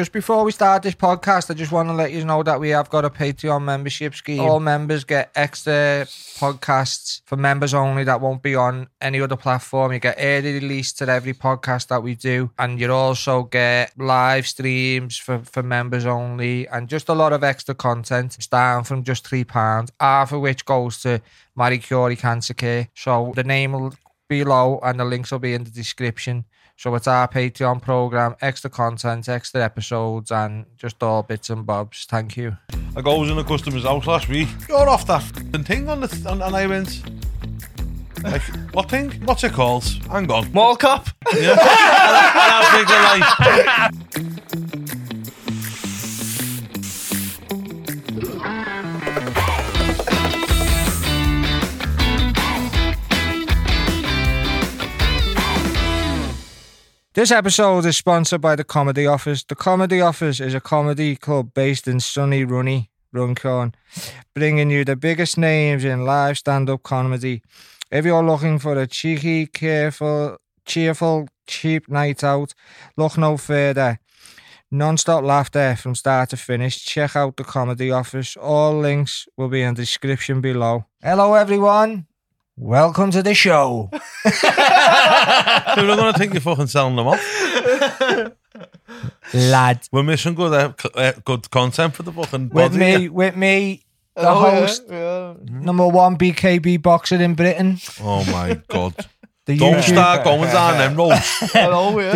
Just before we start this podcast, I just want to let you know that we have got a Patreon membership scheme. All members get extra podcasts for members only that won't be on any other platform. You get early release to every podcast that we do, and you also get live streams for, for members only, and just a lot of extra content. Down from just £3, half of which goes to Marie Curie Cancer Care. So the name will below, and the links will be in the description. So it's our Patreon program, extra content, extra episodes, and just all bits and bobs. Thank you. I go in a customer's house last week. You're off that f***ing thing on the on, and I went. Like, what thing? What's it called? Hang on. Mall cop. Yeah. and, I, and I'm This episode is sponsored by the Comedy Office. The Comedy Office is a comedy club based in sunny Runny, Runcorn, bringing you the biggest names in live stand-up comedy. If you're looking for a cheeky, careful, cheerful, cheap night out, look no further. Non-stop laughter from start to finish. Check out the Comedy Office. All links will be in the description below. Hello, everyone. Welcome to the show. dude, I'm gonna think you're fucking selling them off. Lad. We're missing good, uh, c- uh, good content for the fucking With body. me, with me, the Oh, yeah, host, yeah. number one BKB boxer in Britain. Oh my god! The Don't YouTube, start going down them roads. Hello, yeah.